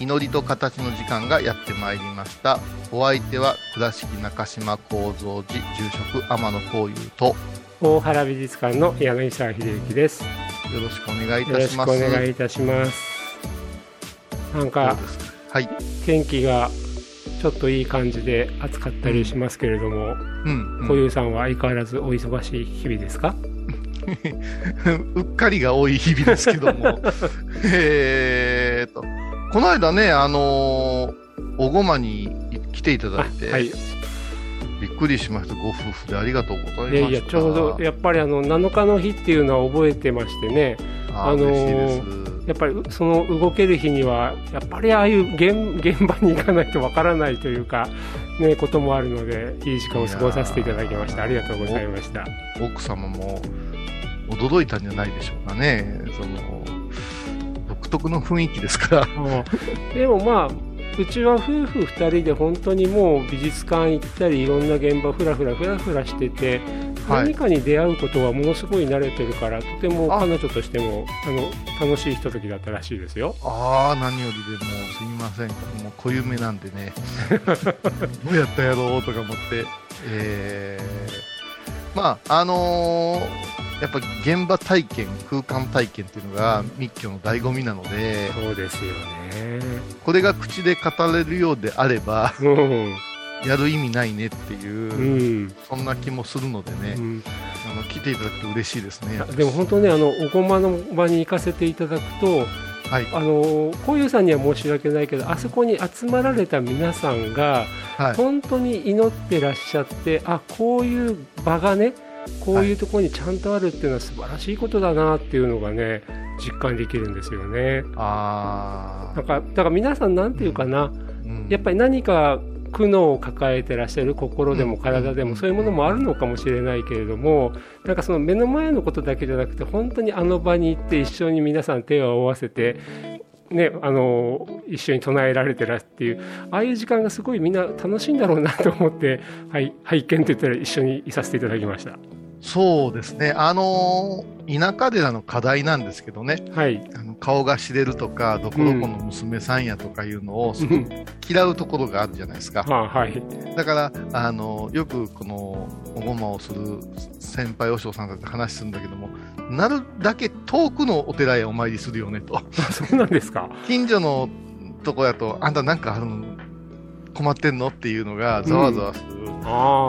祈りと形の時間がやってまいりました。お相手は倉敷中島幸三寺住職天野幸雄と。大原美術館の柳沢秀幸です。よろしくお願いいよろしくおたします願いいたします。なんかはい。天気がちょっといい感じで暑かったりしますけれども、うん、うん。小遊さんは相変わらずお忙しい日々ですか？うっかりが多い日々ですけども。えーとこの間ねあのーおごまに来ていただいて、はい。びっくりしましたご夫婦でありがとうございましたいやいやちょうどやっぱりあの7日の日っていうのは覚えてましてね。あのーやっぱりその動ける日にはやっぱりああいう現現場に行かないとわからないというかねこともあるのでいい時間を過ごさせていただきました。ありがとうございました。奥様も驚いたんじゃないでしょうかね。その独特の雰囲気ですから。うんでもまあうちは夫婦2人で本当にもう美術館行ったりいろんな現場ふらふらふらふらしてて、はい何かに出会うことはものすごい慣れてるからとてもあ彼女としてもあの楽しいひとときだったらしいですよ。ああ、何よりでもすみません。もう固有名なんでね。どうやったやろうとか思って。えー、まあ、あのーやっぱ現場体験、空間体験っていうのが密教の醍醐味なので、そうですよね。これが口で語れるようであれば、うん。やる意味ないねっていう、うん。そんな気もするのでね、うんあの来ていただくと嬉しいですね。でも本当ねあのおごまの場に行かせていただくとはい。あのこういうさんには申し訳ないけどあそこに集まられた皆さんがはい。本当に祈ってらっしゃってあこういう場がねこういうところにちゃんとあるっていうのは素晴らしいことだなっていうのがね実感できるんですよね。あなんかだから皆さんなんていうかな、ーやっぱり何か苦悩を抱えてらっしゃる心でも体でもそういうものもあるのかもしれないけれどもなんかその目の前のことだけじゃなくて本当にあの場に行って一緒に皆さん手を合わせてね、あの一緒に唱えられてらっていうああいう時間がすごいみんな楽しいんだろうなと思って、はい、拝見って言ったら一緒にいさせていただきました。そうですね。あのー田舎寺の課題なんですけどね、はい、あの顔が知れるとか、どこどこの娘さんやとかいうのをすごく嫌うところがあるじゃないですか。は あ、はい、だから、あのよくこのおごまをする先輩和尚さんと話するんだけども、なるだけ遠くのお寺へお参りするよねと。あそうなんですか。近所のとこやと、あんたなんかあるの？困ってんの？っていうのがざわざわする。あ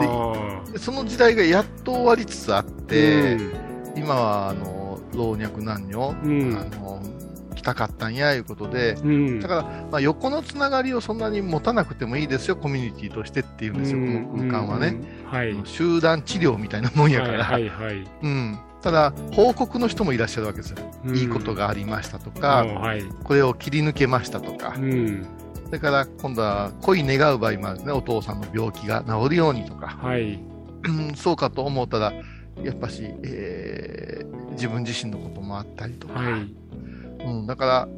あ、でその時代がやっと終わりつつあって、うん。今はあの老若男女、うん。あの来たかったんやいうことで、うん、だから、まあ、横のつながりをそんなに持たなくてもいいですよ、コミュニティとしてっていうんですよ、この空間はね。うん。はい、集団治療みたいなもんやから、はいはいはい。うん、ただ、報告の人もいらっしゃるわけですよ、うん。いいことがありましたとあか、はい。これを切り抜けましたとか、うん。それから今度は恋願う場合もあるんですね、お父さんの病気が治るようにとか、はい。うんそうかと思ったら、やっぱし、えー自分自身のこともあったりとか、はい。うん、だから、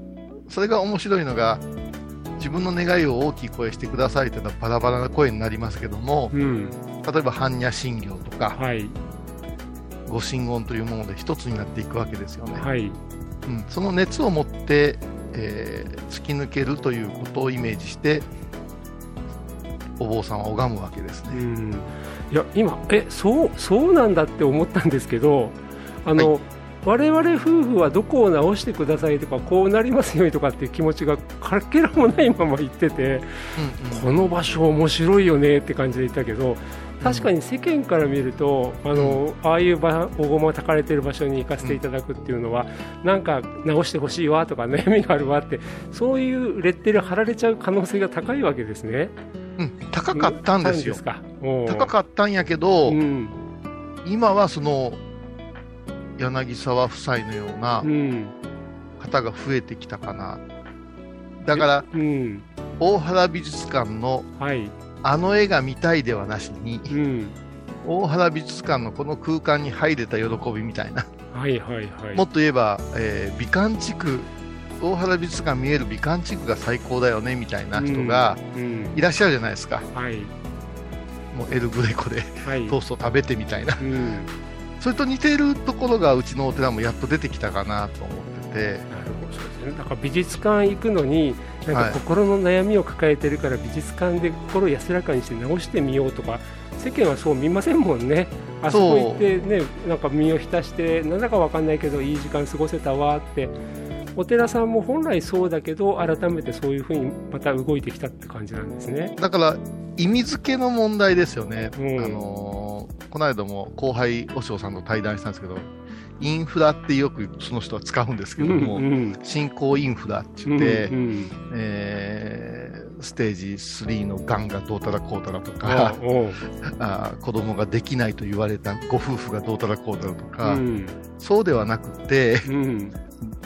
それが面白いのが、自分の願いを大きい声してくださいというのはバラバラな声になりますけども、うん。例えば般若心経とか、はい。ご神言というもので一つになっていくわけですよね。はい。うん、その熱を持って、えー突き抜けるということをイメージして、お坊さんは拝むわけですね。うん。いや、今、え、そう、そうなんだって思ったんですけど、あの、我々夫婦はどこを直してくださいとかこうなりますようにとかっていう気持ちがかけらもないまま言っててうんうんこの場所面白いよねって感じで言ったけど確かに世間から見るとあの、ああいう場おごま炊かれてる場所に行かせていただくっていうのは、なんか直してほしいわとか 悩みがあるわってそういうレッテル貼られちゃう可能性が高いわけですね。うん、高かったんですよ。か？おう高かったんやけど、うん今はその柳沢夫妻のようなうん方が増えてきたかな。だから、うん大原美術館のはいあの絵が見たいではなしに、うん。大原美術館のこの空間に入れた喜びみたいな。はいはいはい。もっと言えば、えー美観地区、大原美術館見える美観地区が最高だよねみたいな人がうんいらっしゃるじゃないですか。はい。もうエルグレコではい。トースト食べてみたいな。うん。それと似ているところがうちのお寺もやっと出てきたかなと思ってて。なるほどそうですねだから美術館行くのになんはいか心の悩みを抱えてるから美術館で心を安らかにして直してみようとか世間はそう見ませんもんねあそこ行ってねなんか身を浸してなんだかわかんないけどいい時間過ごせたわってお寺さんも本来そうだけど改めてそういうふうにまた動いてきたって感じなんですね。だから、意味付けの問題ですよね。うんあのーこの間も後輩、和尚さんと対談したんですけど、インフラってよくその人は使うんですけども、うん新興インフラってうん言って、うんえーステージ3のがんがどうたらこうたらとうんか、あ ー子供ができないと言われたご夫婦がどうたらこうたらとか、うん。そうではなくて、うん。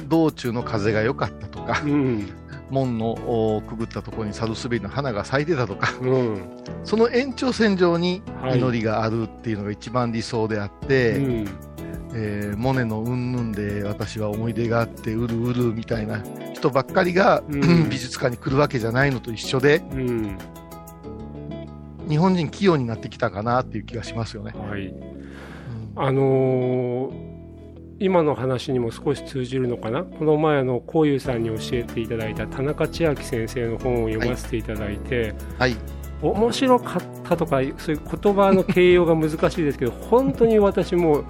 道中の風が良かったとか、うん。門のおくぐったところにサルスベリの花が咲いてたとか、うん。その延長線上にはい。祈りがあるっていうのが一番理想であって、うんえーモネのうんぬんで私は思い出があってうるうるみたいな人ばっかりが、うん。美術館に来るわけじゃないのと一緒でうん。日本人器用になってきたかなっていう気がしますよね。はい。うん。あのー今の話にも少し通じるのかな？この前のこういうさんに教えていただいた田中千秋先生の本を読ませていただいて、はい、面白かったとかそういう言葉の形容が難しいですけど本当に私も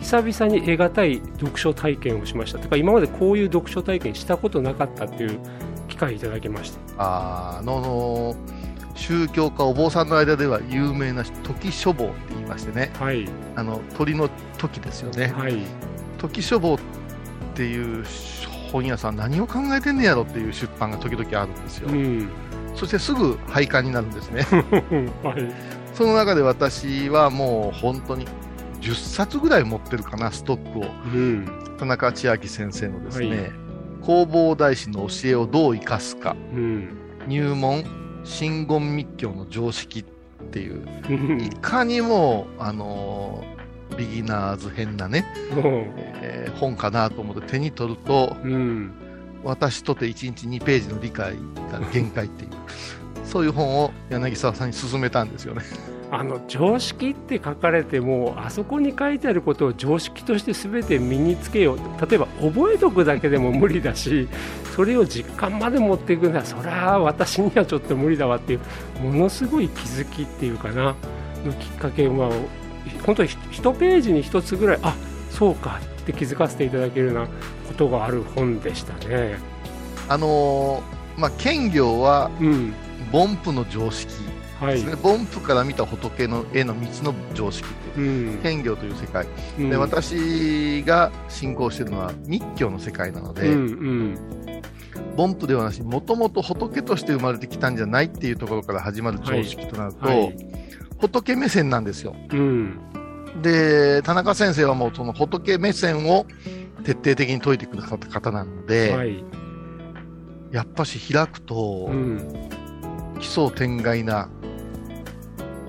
久々に得難い読書体験をしました。とか今までこういう読書体験したことなかったっていう機会いただきましたあーあの宗教家お坊さんの間では有名な時書房って言いましてね。はい。あの鳥の時ですよね。はい。時書房っていう本屋さん何を考えてんねやろっていう出版が時々あるんですよ、うん。そしてすぐ廃刊になるんですね。はい。その中で私はもう本当に10冊ぐらい持ってるかなストックを。うん。田中千秋先生のですね、はい。弘法大師の教えをどう生かすか。うん。入門真言密教の常識っていう。うん。いかにもあのービギナーズ編なね、えー本かなと思って手に取るとうん。私とて1日2ページの理解が限界っていうそういう本を柳沢さんに勧めたんですよね。あの常識って書かれてもあそこに書いてあることを常識として全て身につけよう。例えば覚えとくだけでも無理だしそれを実感まで持っていくのはそりゃ私にはちょっと無理だわっていうものすごい気づきっていうかなのきっかけは本当に1ページに1つぐらいあそうかって気づかせていただけるようなことがある本でしたね。あのーまあ、兼業はうん。凡夫の常識。はいですね、凡夫から見た仏の絵の道の常識っていううん。兼業という世界、うん。で私が信仰しているのは密教の世界なので、うんうん。凡夫ではなしもともと仏として生まれてきたんじゃないっていうところから始まる常識となると、はい。仏目線なんですよ。うん。で田中先生はもうその仏目線を徹底的に説いてくださった方なので、はい。やっぱし開くと、うん。奇想天外な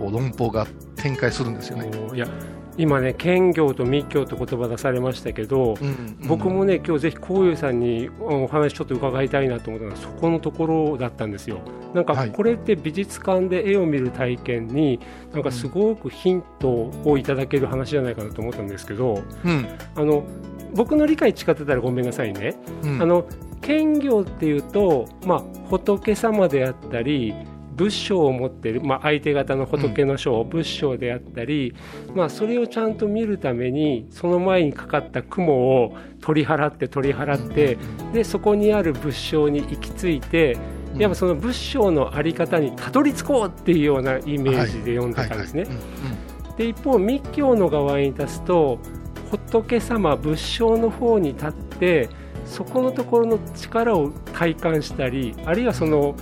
こう論法が展開するんですよね。おいや今ね兼業と密教と言葉出されましたけど、うん僕もね今日ぜひこういうさんにお話ちょっと伺いたいなと思ったのはそこのところだったんですよ。なんかはい。これって美術館で絵を見る体験になんかすごくヒントをいただける話じゃないかなと思ったんですけどうん。あの僕の理解違ってたらごめんなさいね、うん。あの兼業っていうと、まあ、仏様であったり仏性を持っている、まあ、相手方の仏の章、仏性であったり、まあ、それをちゃんと見るためにその前にかかった雲を取り払って取り払ってでそこにある仏性に行き着いてうん。やっぱその仏性のあり方にたどり着こうっていうようなイメージで読んでたんですね。で一方密教の側に立つと仏様仏性の方に立ってそこのところの力を体感したりあるいはその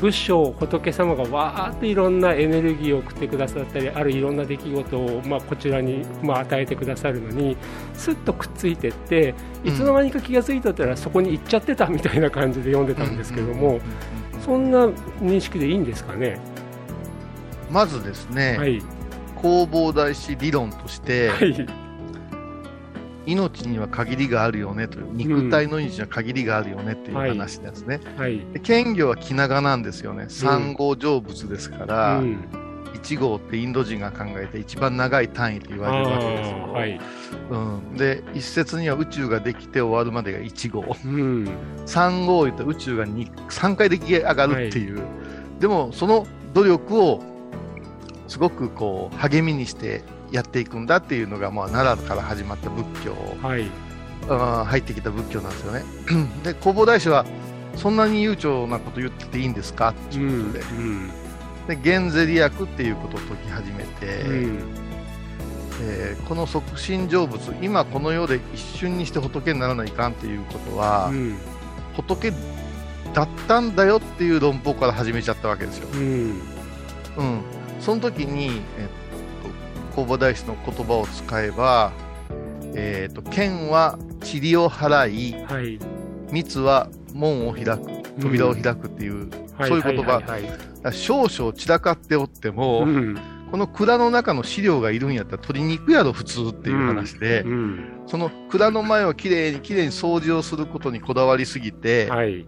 仏性仏様がわーっていろんなエネルギーを送ってくださったりあるいろんな出来事を、まあ、こちらに、まあ、与えてくださるのにすっとくっついてっていつの間にか気が付いたったらそこに行っちゃってたみたいな感じで読んでたんですけどもそんな認識でいいんですかね？まずですね、はい、弘法大師理論として、はい命には限りがあるよねという肉体の命には限りがあるよねっていうはい話ですね、はい。で剣魚は気長なんですよね。三号成仏ですから、うん。1号ってインド人が考えて一番長い単位と言われるわけですよ、あーはい。うん、で一説には宇宙ができて終わるまでが1号。うん。3号言ったら宇宙が2 3回出来上がるっていう、でもその努力をすごくこう励みにしてやっていくんだっていうのが、まあ、奈良から始まった仏教。はい。あー入ってきた仏教なんですよね。で弘法大師はそんなに悠長なこと言ってていいんですかってうんいうことで、で現ゼリ薬っていうことを解き始めて、うん。えーこの即身成仏今この世で一瞬にして仏にならないかんっていうことは、うん仏だったんだよっていう論法から始めちゃったわけですよ。うん。うん、その時に、えっと、弘法大師の言葉を使えば、えっと剣は塵を払いはい。蜜は門を開く扉を開くっていう、はいそういう言葉。少々散らかっておっても、うん。この蔵の中の資料がいるんやったら取りに行くやろ普通っていう話で、うん。その蔵の前をきれいにきれいに掃除をすることにこだわりすぎて、はい。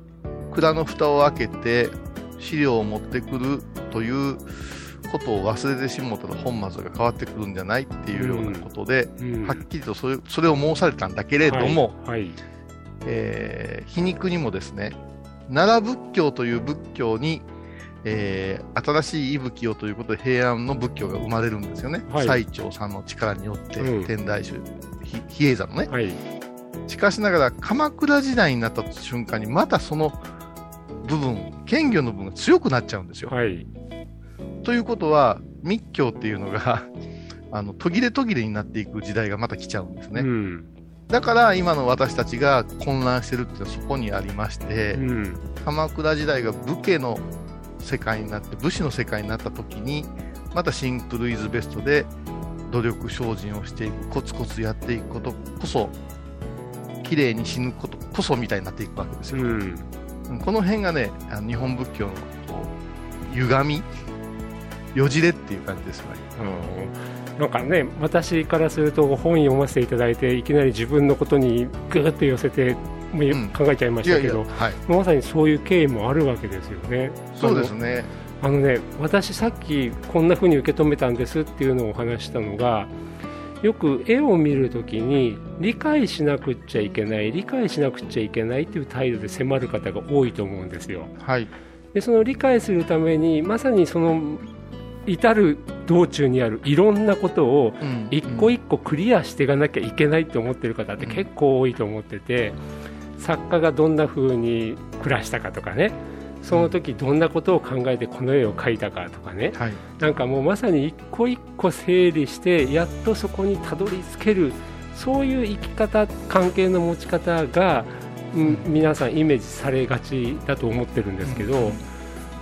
蔵の蓋を開けて資料を持ってくるということを忘れてしもうたら本末が変わってくるんじゃないっていうようなことで、うん。はっきりとそれそれを申されたんだけれども、はいはい。えー皮肉にもですね奈良仏教という仏教に、えー新しい息吹をということで平安の仏教が生まれるんですよね、はい。最澄さんの力によって、うん。天台宗ひ比叡山のね。はい。しかしながら鎌倉時代になった瞬間にまたその部分謙虚の部分が強くなっちゃうんですよ。はいということは密教っていうのが あの途切れ途切れになっていく時代がまた来ちゃうんですね。うんだから今の私たちが混乱してるっていうのはそこにありまして、うん鎌倉時代が武家の世界になって武士の世界になった時にまたシンプルイズベストで努力精進をしていくコツコツやっていくことこそ綺麗に死ぬことこそみたいになっていくわけですよ。うんうんこの辺がね日本仏教の歪みよじれっていう感じですね。うんなんかね私からすると本読ませていただいていきなり自分のことにぐーっと寄せて考えちゃいまいしたけど、はい、まさにそういう経緯もあるわけですよね。そうですね。あのね私さっきこんな風に受け止めたんですっていうのをお話したのがよく絵を見るときに理解しなくっちゃいけない理解しなくっちゃいけないっていう態度で迫る方が多いと思うんですよはい、でその理解するためにまさにその至る道中にあるいろんなことをうん。一個一個クリアしていかなきゃいけないと思ってる方って結構多いと思ってて作家がどんな風に暮らしたかとかね。その時どんなことを考えてこの絵を描いたかとかね。はい、なんかもうまさに一個一個整理してやっとそこにたどり着けるそういう生き方関係の持ち方が、うん皆さんイメージされがちだと思ってるんですけど、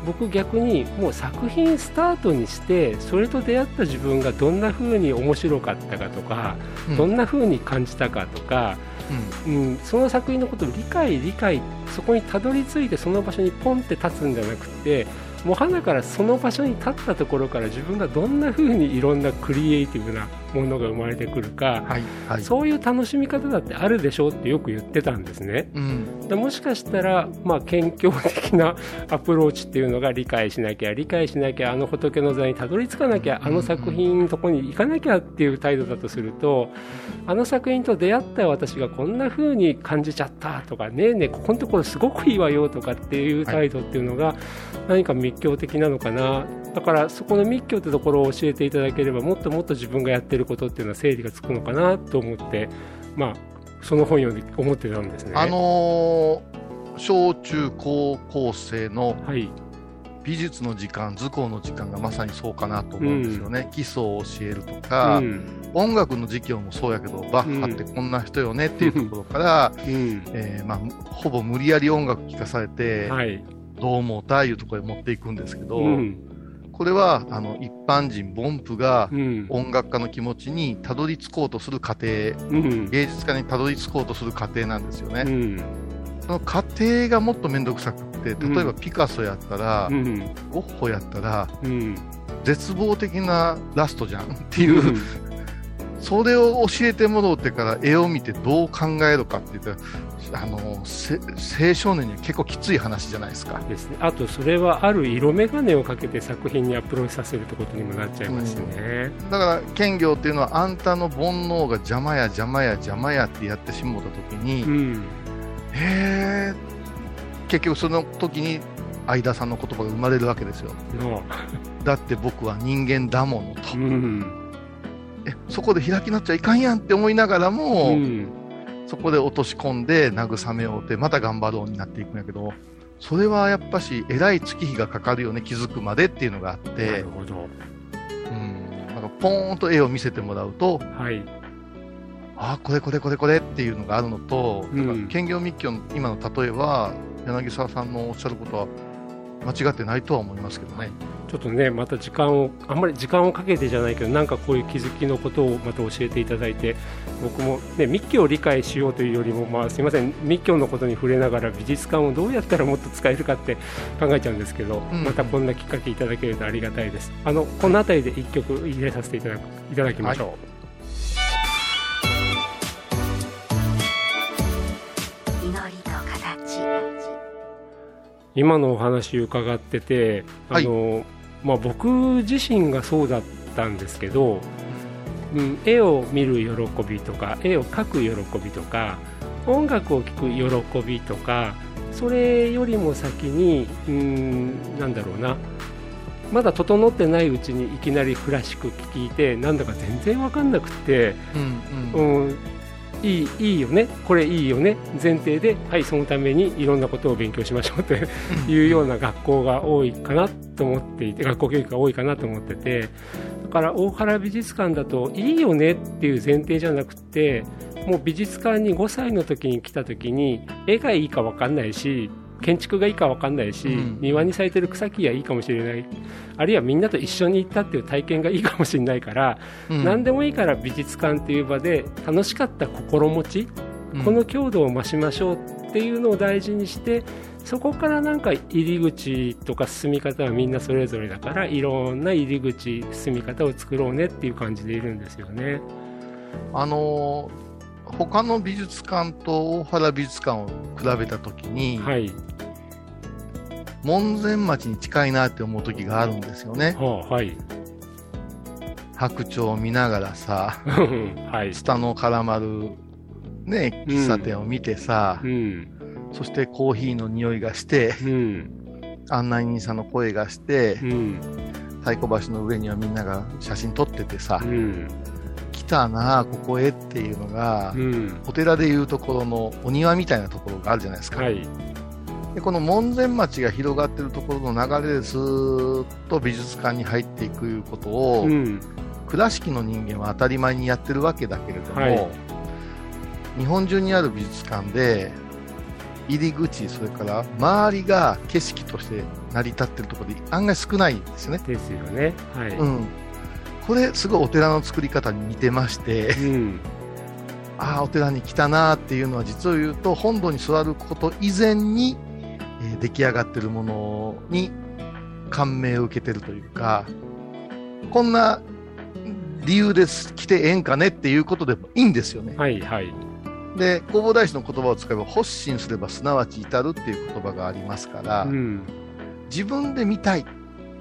僕逆にもう作品スタートにしてそれと出会った自分がどんな風に面白かったかとか、うん。どんな風に感じたかとか、うん、その作品のことを理解理解そこにたどり着いてその場所にポンって立つんじゃなくてもう花からその場所に立ったところから自分がどんな風にいろんなクリエイティブなものが生まれてくるか、はい、はい、そういう楽しみ方だってあるでしょうってよく言ってたんですね。うん、でもしかしたら、まあ、謙虚的なアプローチっていうのが理解しなきゃ理解しなきゃあの仏の座にたどり着かなきゃあの作品のとこに行かなきゃっていう態度だとするとあの作品と出会った私がこんな風に感じちゃったとかねえねえここのところすごくいいわよとかっていう態度っていうのが何か密教的なのかな。だからそこの密教ってところを教えていただければもっともっと自分がやってることっていうのは整理がつくのかなと思ってまあその本読んで思ってたんですね。あのー小中高校生のはい。美術の時間、図工の時間がまさにそうかなと思うんですよね。基礎を教えるとか、うん。音楽の授業もそうやけど、バッハってこんな人よねっていうところから、うん。えーまあ、ほぼ無理やり音楽聴かされて、はい。どう思うたいうところへ持っていくんですけど、うんこれはあの一般人、凡夫がうん。音楽家の気持ちにたどり着こうとする過程、うん。芸術家にたどり着こうとする過程なんですよね。うん。その過程がもっと面倒くさくって、例えばピカソやったら、うん。ゴッホやったら、うん。絶望的なラストじゃんっていう、それを教えてもろうてから絵を見てどう考えるかって言ったら、あの、せ青少年には結構きつい話じゃないですか。ですね、あとそれはある色眼鏡をかけて作品にアプローチさせるってことにもなっちゃいますね。だから、兼業っていうのは、あんたの煩悩が邪魔や邪魔や邪魔やってやってしもうたときに、うんへー結局その時に相田さんの言葉が生まれるわけですよ。のだって僕は人間だものと。うんえそこで開きなっちゃいかんやんって思いながらも、うんそこで落とし込んで慰めようってまた頑張ろうになっていくんやけどそれはやっぱしえらい月日がかかるよね気づくまでっていうのがあっなてるほど、うん。なんかポーンと絵を見せてもらうとはい。ああこれこれこれこれっていうのがあるのと、うん。だから兼業密教の今の例えは柳沢さんのおっしゃることは間違ってないとは思いますけどね。ちょっとねまた時間をあんまり時間をかけてじゃないけどなんかこういう気づきのことをまた教えていただいて僕も、ね、密教を理解しようというよりも、まあ、すみません密教のことに触れながら美術館をどうやったらもっと使えるかって考えちゃうんですけど、うん。またこんなきっかけいただけるとありがたいです。あのこの辺りで一曲入れさせていただくいただきましょう、今のお話伺っててあの、まあ、僕自身がそうだったんですけど、うん、絵を見る喜びとか絵を描く喜びとか音楽を聴く喜びとかそれよりも先にうんなんだろうな。まだ整ってないうちにいきなりクラシック聴いてなんだか全然わかんなくってうんうん。うん、いいいいよね、これいいよね、前提で、はい、そのためにいろんなことを勉強しましょうというような学校が多いかなと思っていて、学校教育が多いかなと思ってて、だから大原美術館だと、いいよねっていう前提じゃなくて、もう美術館に5歳の時に来た時に、絵がいいか分かんないし、建築がいいか分かんないし、うん。庭に咲いてる草木がいいかもしれない、あるいはみんなと一緒に行ったっていう体験がいいかもしれないから、うん。何でもいいから美術館っていう場で楽しかった心持ち、うん。この強度を増しましょうっていうのを大事にしてそこからなんか入り口とか進み方はみんなそれぞれだからいろんな入り口進み方を作ろうねっていう感じでいるんですよね。あのー他の美術館と大原美術館を比べたときに、はい、門前町に近いなって思う時があるんですよね。はあ、はい、白鳥を見ながらさ、はい、スタの絡まる、ね、喫茶店を見てさ、うん、そしてコーヒーの匂いがして、うん、案内人さんの声がしてう、ん、太鼓橋の上にはみんなが写真撮っててさう、ん、来たなあここへっていうのがう、ん、お寺でいうところのお庭みたいなところがあるじゃないですか。はい、でこの門前町が広がってるところの流れでスーッと美術館に入っていくことを、うん、倉敷の人間は当たり前にやってるわけだけれども、はい日本中にある美術館で入り口それから周りが景色として成り立ってるところで案外少ないんですよね。ですよね。はい、うん、これすごいお寺の作り方に似てましてうん、ああお寺に来たなーっていうのは実を言うと本堂に座ること以前に、えー出来上がってるものに感銘を受けてるというかこんな理由です来てええんかねっていうことでもいいんですよね。はい、はい、で弘法大師の言葉を使えば発信すればすなわち至るっていう言葉がありますから、うん、自分で見たい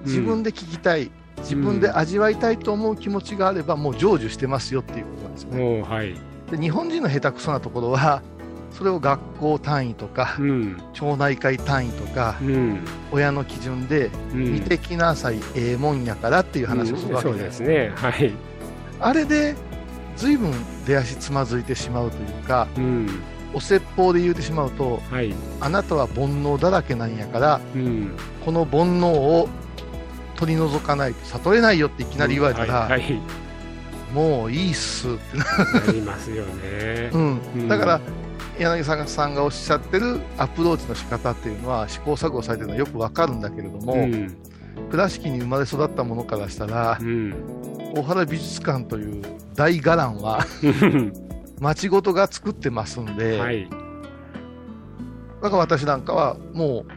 自分で聞きたい、自分で味わいたいと思う気持ちがあればもう成就してますよっていうことなんですよね。はい、で日本人の下手くそなところはそれを学校単位とかうん、町内会単位とかうん、親の基準でうん。見てきなさい、ええもんやからっていう話をするわけでですすね。はい。あれで随分出足つまずいてしまうというかうん。お説法で言うてしまうとはい。あなたは煩悩だらけなんやからうん。この煩悩を取り除かないと悟れないよっていきなり言われたら、はいはい。もういいっすってな、なりますよね。う。ん。うん。だから柳沢さんがおっしゃってるアプローチの仕方っていうのは試行錯誤されてるのはよくわかるんだけれども、うん。倉敷に生まれ育ったものからしたらうん。大原美術館という大伽藍は 町ごとが作ってますんで、はい。だから私なんかはもう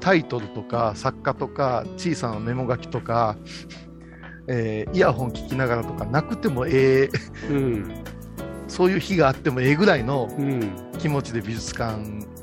タイトルとか作家とか小さなメモ書きとか、えーイヤホン聞きながらとかなくてもええうん。そういう日があってもええぐらいのうん。気持ちで美術館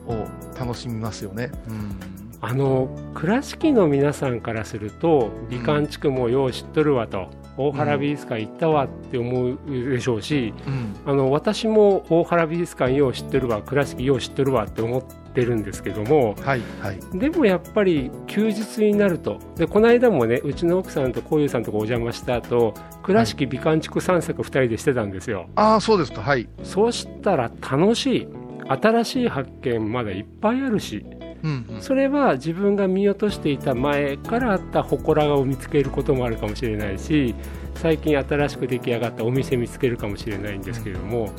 を楽しみますよね。うん。あの倉敷の皆さんからすると美観地区もよう知っとるわと、大原美術館行ったわって思うでしょうし、うん。あの私も大原美術館よう知ってるわ倉敷よう知ってるわって思ってるんですけどもはいはい。でもやっぱり休日になるとでこの間もねうちの奥さんとこういうさんとこお邪魔した後倉敷美観地区散策2人でしてたんですよ、ああそうですか。はい、そうしたら楽しい新しい発見まだいっぱいあるしうんうん。それは自分が見落としていた前からあった祠を見つけることもあるかもしれないし最近新しく出来上がったお店見つけるかもしれないんですけれども、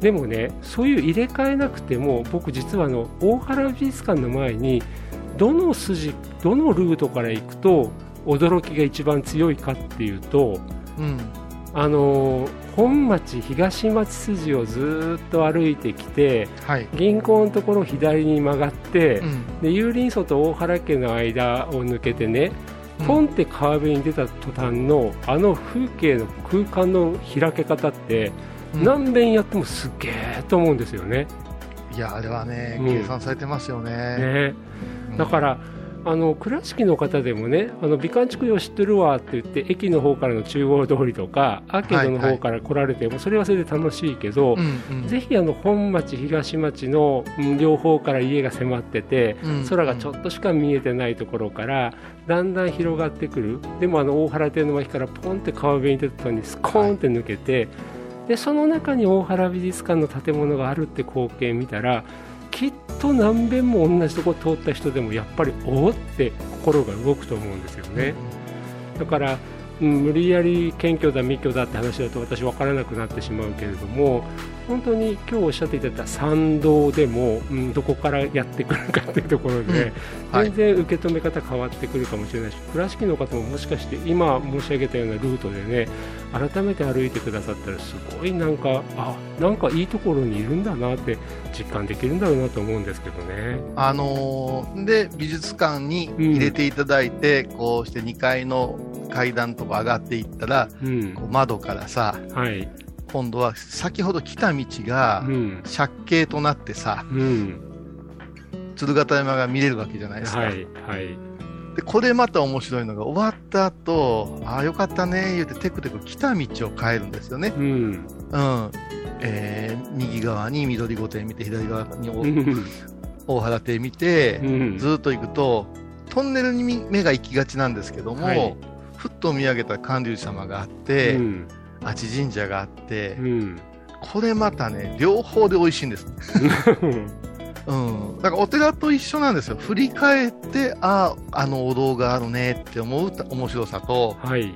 でもねそういう入れ替えなくても僕実はあの大原美術館の前にどの筋どのルートから行くと驚きが一番強いかっていうとうんあの本町東町筋をずーっと歩いてきてはい、銀行のところを左に曲がって、うん。で有林荘と大原家の間を抜けてね、ポンって川辺に出た途端のあの風景の空間の開け方って、うん。何遍やってもすっげえと思うんですよね。いやあれはねうん。計算されてますよね。ね。うん。だからあの倉敷の方でもねあの美観地区を知ってるわって言って駅の方からの中央通りとかアーケードの方から来られてもそれはそれで楽しいけど、ぜひあの本町東町のうん両方から家が迫ってて、うん空がちょっとしか見えてないところからだんだん広がってくる。でもあの大原邸の脇からポンって川辺に出たのにスコーンって抜けて、でその中に大原美術館の建物があるって光景見たらきっと何遍も同じとこ通った人でもやっぱりおおって心が動くと思うんですよね。だから、うん、無理やり謙虚だ密虚だって話だと私分からなくなってしまうけれども本当に今日おっしゃっていただいた参道でも、うん、どこからやってくるかっていうところで、うん。はい。全然受け止め方変わってくるかもしれないし倉敷の方ももしかして今申し上げたようなルートでね改めて歩いてくださったらすごいなんかあなんかいいところにいるんだなって実感できるんだろうなと思うんですけどね。あのーで美術館に入れていただいて、こうして2階の階段とか上がっていったらうん。こう窓からさはい今度は先ほど来た道がうん。借景となってさうん。鶴形山が見れるわけじゃないですか、はいはい。でこれまた面白いのが終わった後ああよかったね言うてテクテク来た道を変えるんですよね。うん。うん。えー右側に緑御殿見て左側に大原邸見て、うん。ずーっと行くとトンネルに目が行きがちなんですけども、はい。ふっと見上げたら観龍様があって、うんあち神社があって、うん。これまたね両方で美味しいんです、うん、だからお寺と一緒なんですよ。振り返ってあああのお堂があるねって思う面白さとはい、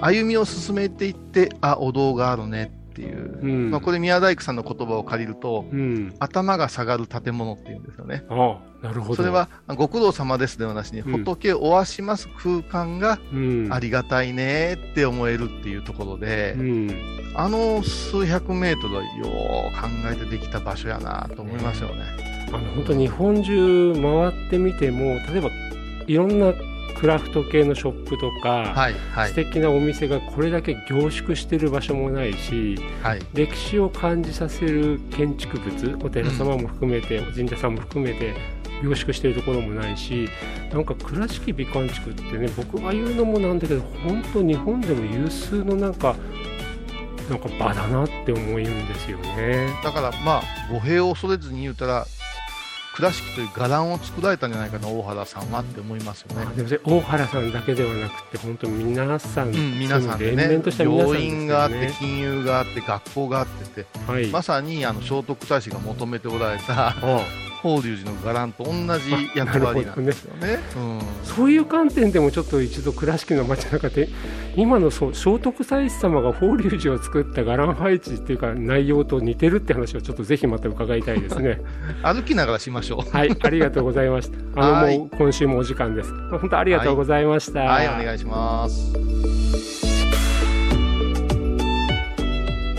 歩みを進めていってあお堂があるねっていう、うん。まあ、これ宮大工さんの言葉を借りるとうん、頭が下がる建物っていうんですよね。あなるほど。それはご苦労様ですではなしに、うん。仏をおわします空間がうん。ありがたいねって思えるっていうところで、うん。あの数百メートルはよう考えてできた場所やなと思いますよね。あの本当日本中回ってみても例えばいろんなクラフト系のショップとか、はいはい。素敵なお店がこれだけ凝縮してる場所もないしはい。歴史を感じさせる建築物お寺様も含めて、お神社さんも含めて凝縮してるところもないしなんか倉敷美観地区ってね僕が言うのもなんだけど本当日本でも有数のなんかなんか場だなって思うんですよね。だからまあ語弊を恐れずに言うたら倉敷という伽藍を作られたんじゃないかな大原さんはって思いますよね。大原さんだけではなくて本当皆さん、うん、皆さんでね病院があって金融があって学校があっててはい、まさにあの聖徳太子が求めておられたあ法隆寺の伽藍と同じ役割なんですよ ね。うん。そういう観点でもちょっと一度倉敷の街中で今のそう聖徳太子様が法隆寺を作った伽藍配置っていうか内容と似てるって話をちょっとぜひまた伺いたいですね。歩きながらしましょう。はいありがとうございました。あのはい。もう今週もお時間です。本当ありがとうございました、はい、お願いします。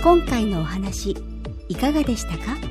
今回のお話いかがでしたか？